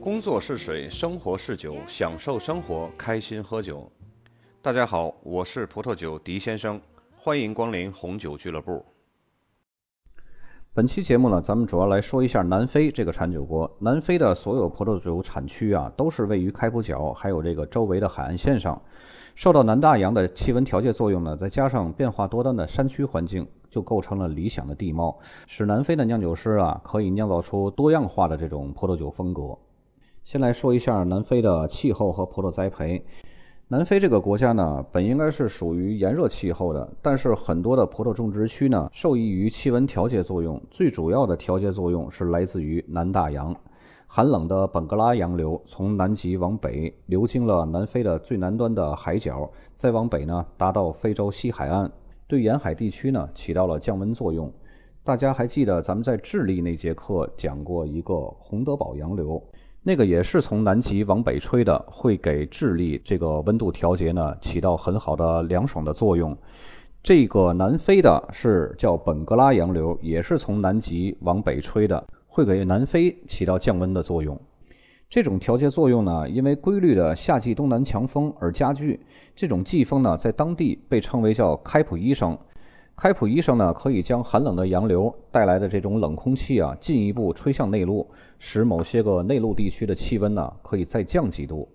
工作是水，生活是酒，享受生活，开心喝酒。大家好，我是葡萄酒狄先生，欢迎光临红酒俱乐部。本期节目呢，咱们主要来说一下南非这个产酒国。南非的所有葡萄酒产区啊，都是位于开普角还有这个周围的海岸线上，受到南大洋的气温调节作用呢，再加上变化多端的山区环境，就构成了理想的地貌，使南非的酿酒师啊，可以酿造出多样化的这种葡萄酒风格。先来说一下南非的气候和葡萄栽培。南非这个国家呢，本应该是属于炎热气候的，但是很多的葡萄种植区呢，受益于气温调节作用，最主要的调节作用是来自于南大洋。寒冷的本格拉洋流从南极往北流经了南非的最南端的海角，再往北呢，达到非洲西海岸，对沿海地区呢起到了降温作用。大家还记得咱们在智利那节课讲过一个洪德堡洋流？那个也是从南极往北吹的，会给智利这个温度调节呢起到很好的凉爽的作用。这个南非的是叫本格拉洋流，也是从南极往北吹的，会给南非起到降温的作用。这种调节作用呢，因为规律的夏季东南强风而加剧。这种季风呢，在当地被称为叫开普医生。开普医生呢，可以将寒冷的洋流带来的这种冷空气啊，进一步吹向内陆，使某些个内陆地区的气温呢，可以再降几度。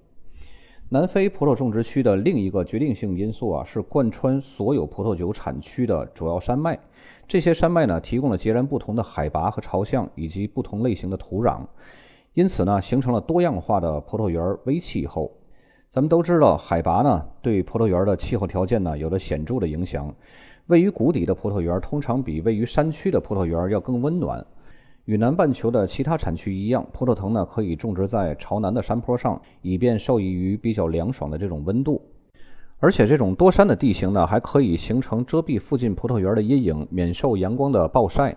南非葡萄种植区的另一个决定性因素啊，是贯穿所有葡萄酒产区的主要山脉。这些山脉呢，提供了截然不同的海拔和朝向，以及不同类型的土壤，因此呢，形成了多样化的葡萄园微气候。咱们都知道，海拔呢，对葡萄园的气候条件呢，有着显著的影响。位于谷底的葡萄园通常比位于山区的葡萄园要更温暖。与南半球的其他产区一样，葡萄藤呢可以种植在朝南的山坡上，以便受益于比较凉爽的这种温度。而且这种多山的地形呢，还可以形成遮蔽附近葡萄园的阴影，免受阳光的暴晒。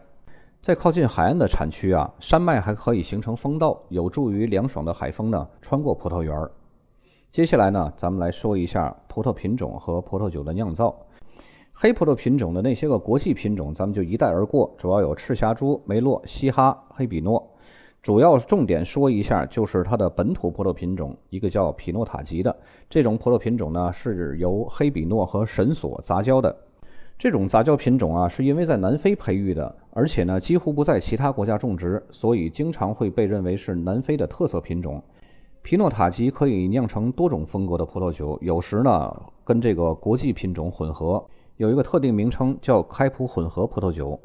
在靠近海岸的产区啊，山脉还可以形成风道，有助于凉爽的海风呢穿过葡萄园。接下来呢，咱们来说一下葡萄品种和葡萄酒的酿造。黑葡萄品种的那些个国际品种，咱们就一带而过，主要有赤霞珠、梅洛、西哈、黑比诺。主要重点说一下，就是它的本土葡萄品种，一个叫匹诺塔吉的这种葡萄品种呢，是由黑比诺和神索杂交的。这种杂交品种啊，是因为在南非培育的，而且呢几乎不在其他国家种植，所以经常会被认为是南非的特色品种。匹诺塔吉可以酿成多种风格的葡萄酒，有时呢跟这个国际品种混合。有一个特定名称叫开普混合葡萄酒。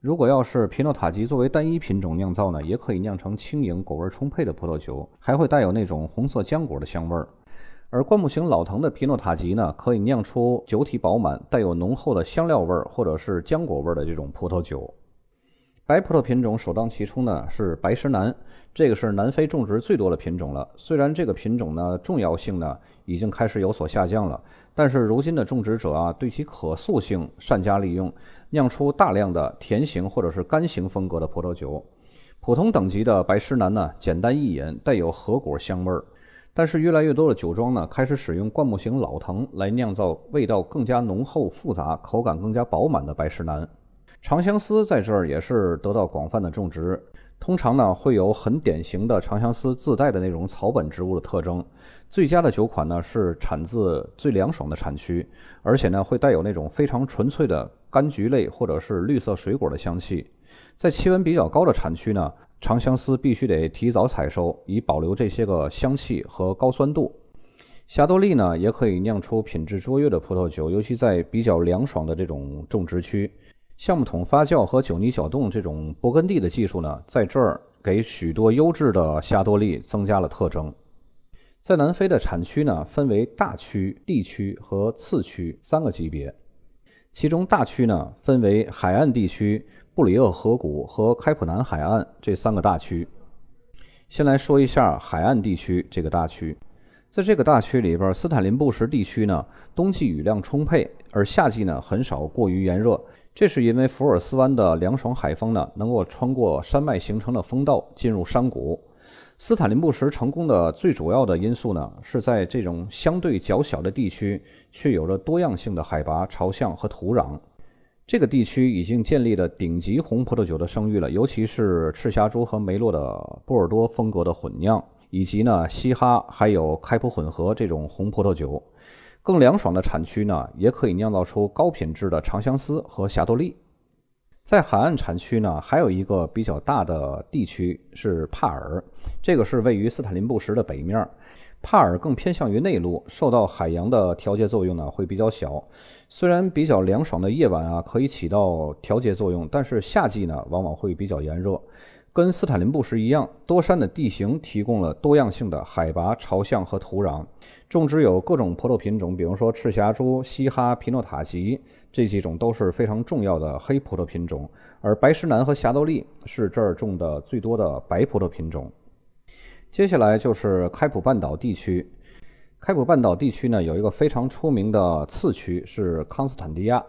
如果要是皮诺塔吉作为单一品种酿造呢，也可以酿成轻盈、果味充沛的葡萄酒，还会带有那种红色浆果的香味儿。而灌木型老藤的皮诺塔吉呢，可以酿出酒体饱满、带有浓厚的香料味儿或者是浆果味儿的这种葡萄酒。白葡萄品种首当其冲呢是白石南，这个是南非种植最多的品种了。虽然这个品种呢重要性呢已经开始有所下降了，但是如今的种植者啊对其可塑性善加利用，酿出大量的甜型或者是干型风格的葡萄酒。普通等级的白石南呢简单易饮，带有核果香味儿，但是越来越多的酒庄呢开始使用灌木型老藤来酿造味道更加浓厚复杂、口感更加饱满的白石南。长相思在这儿也是得到广泛的种植，通常呢会有很典型的长相思自带的那种草本植物的特征。最佳的酒款呢是产自最凉爽的产区，而且呢会带有那种非常纯粹的柑橘类或者是绿色水果的香气。在气温比较高的产区呢，长相思必须得提早采收，以保留这些个香气和高酸度。霞多丽呢也可以酿出品质卓越的葡萄酒，尤其在比较凉爽的这种种植区。橡木桶发酵和酒泥搅动这种勃艮第的技术呢，在这儿给许多优质的霞多丽增加了特征。在南非的产区呢，分为大区、地区和次区三个级别。其中大区呢，分为海岸地区、布里厄河谷和开普南海岸这三个大区。先来说一下海岸地区这个大区。在这个大区里边，斯坦林布什地区呢，冬季雨量充沛，而夏季呢很少过于炎热。这是因为福尔斯湾的凉爽海风呢，能够穿过山脉形成的风道进入山谷。斯坦林布什成功的最主要的因素呢，是在这种相对较小的地区，却有着多样性的海拔、朝向和土壤。这个地区已经建立了顶级红葡萄酒的声誉了，尤其是赤霞珠和梅洛的波尔多风格的混酿，以及呢西哈还有开普混合这种红葡萄酒。更凉爽的产区呢，也可以酿造出高品质的长相思和霞多丽。在海岸产区呢，还有一个比较大的地区是帕尔，这个是位于斯坦林布什的北面。帕尔更偏向于内陆，受到海洋的调节作用呢会比较小。虽然比较凉爽的夜晚啊可以起到调节作用，但是夏季呢往往会比较炎热。跟斯坦林布什一样，多山的地形提供了多样性的海拔、朝向和土壤。种植有各种葡萄品种，比如说赤霞珠、西哈、皮诺塔吉这几种都是非常重要的黑葡萄品种。而白石南和霞多丽是这儿种的最多的白葡萄品种。接下来就是开普半岛地区。开普半岛地区呢有一个非常出名的次区是康斯坦迪亚，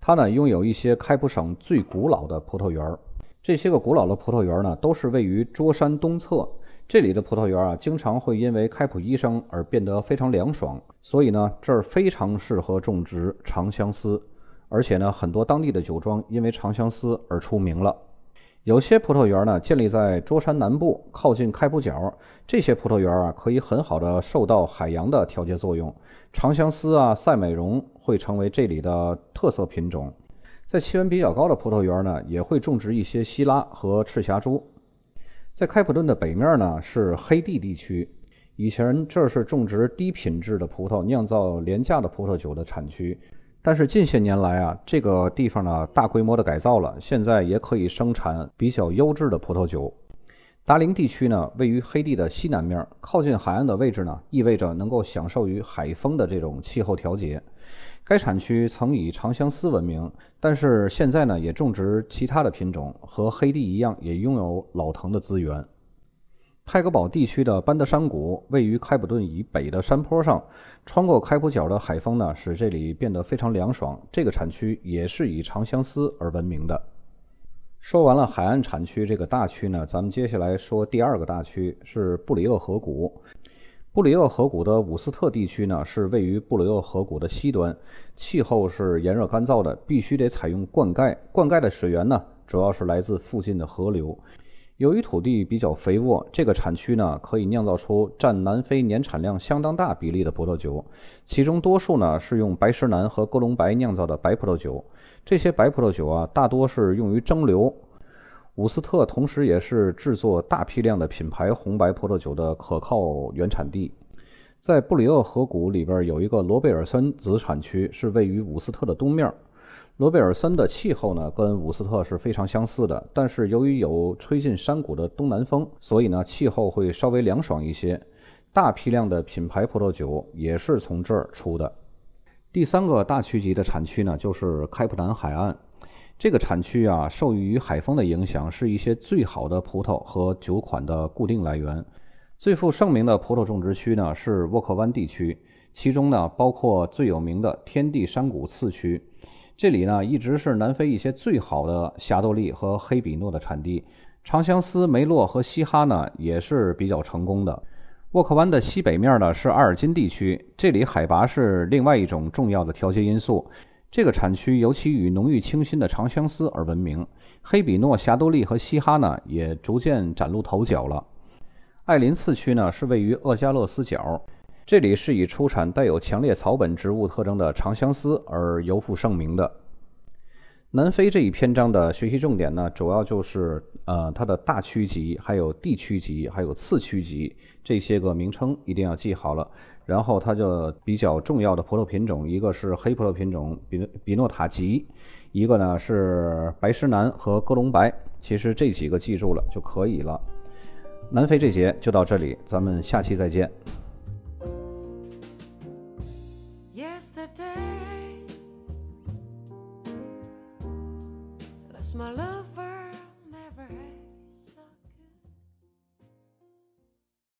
它呢拥有一些开普省最古老的葡萄园儿。这些个古老的葡萄园呢，都是位于桌山东侧。这里的葡萄园啊，经常会因为开普医生而变得非常凉爽，所以呢，这儿非常适合种植长相思。而且呢，很多当地的酒庄因为长相思而出名了。有些葡萄园呢，建立在桌山南部，靠近开普角。这些葡萄园啊，可以很好的受到海洋的调节作用。长相思啊，赛美容会成为这里的特色品种。在气温比较高的葡萄园呢，也会种植一些希拉和赤霞珠。在开普敦的北面呢，是黑地地区。以前这是种植低品质的葡萄、酿造廉价的葡萄酒的产区。但是近些年来啊，这个地方呢大规模的改造了，现在也可以生产比较优质的葡萄酒。达灵地区呢，位于黑地的西南面，靠近海岸的位置呢，意味着能够享受于海风的这种气候调节。该产区曾以长相思闻名，但是现在呢也种植其他的品种，和黑地一样，也拥有老藤的资源。泰格堡地区的班德山谷位于开普敦以北的山坡上，穿过开普角的海风呢，使这里变得非常凉爽。这个产区也是以长相思而闻名的。说完了海岸产区这个大区呢，咱们接下来说第二个大区是布里厄河谷。布里厄河谷的伍斯特地区呢，是位于布里厄河谷的西端，气候是炎热干燥的，必须得采用灌溉。灌溉的水源呢，主要是来自附近的河流。由于土地比较肥沃，这个产区呢，可以酿造出占南非年产量相当大比例的葡萄酒，其中多数呢是用白石南和哥隆白酿造的白葡萄酒。这些白葡萄酒啊，大多是用于蒸馏。伍斯特同时也是制作大批量的品牌红白葡萄酒的可靠原产地。在布里厄河谷里边有一个罗贝尔森子产区，是位于伍斯特的东面。罗贝尔森的气候呢，跟伍斯特是非常相似的，但是由于有吹进山谷的东南风，所以呢气候会稍微凉爽一些。大批量的品牌葡萄酒也是从这儿出的。第三个大区级的产区呢，就是开普南海岸。这个产区啊，受益于海风的影响，是一些最好的葡萄和酒款的固定来源。最负盛名的葡萄种植区呢，是沃克湾地区，其中呢包括最有名的天地山谷次区。这里呢一直是南非一些最好的霞多丽和黑比诺的产地。长相思、梅洛和西哈呢也是比较成功的。沃克湾的西北面呢是阿尔金地区，这里海拔是另外一种重要的调节因素。这个产区尤其以浓郁清新的长相思而闻名，黑比诺、霞多丽和西哈呢也逐渐崭露头角了。艾林次区呢是位于厄加勒斯角，这里是以出产带有强烈草本植物特征的长相思而尤负盛名的。南非这一篇章的学习重点呢，主要就是呃它的大区级、还有地区级、还有次区级这些个名称一定要记好了。然后它就比较重要的葡萄品种，一个是黑葡萄品种比比诺塔吉，一个呢是白石南和哥隆白。其实这几个记住了就可以了。南非这节就到这里，咱们下期再见。yesterday. That's my love.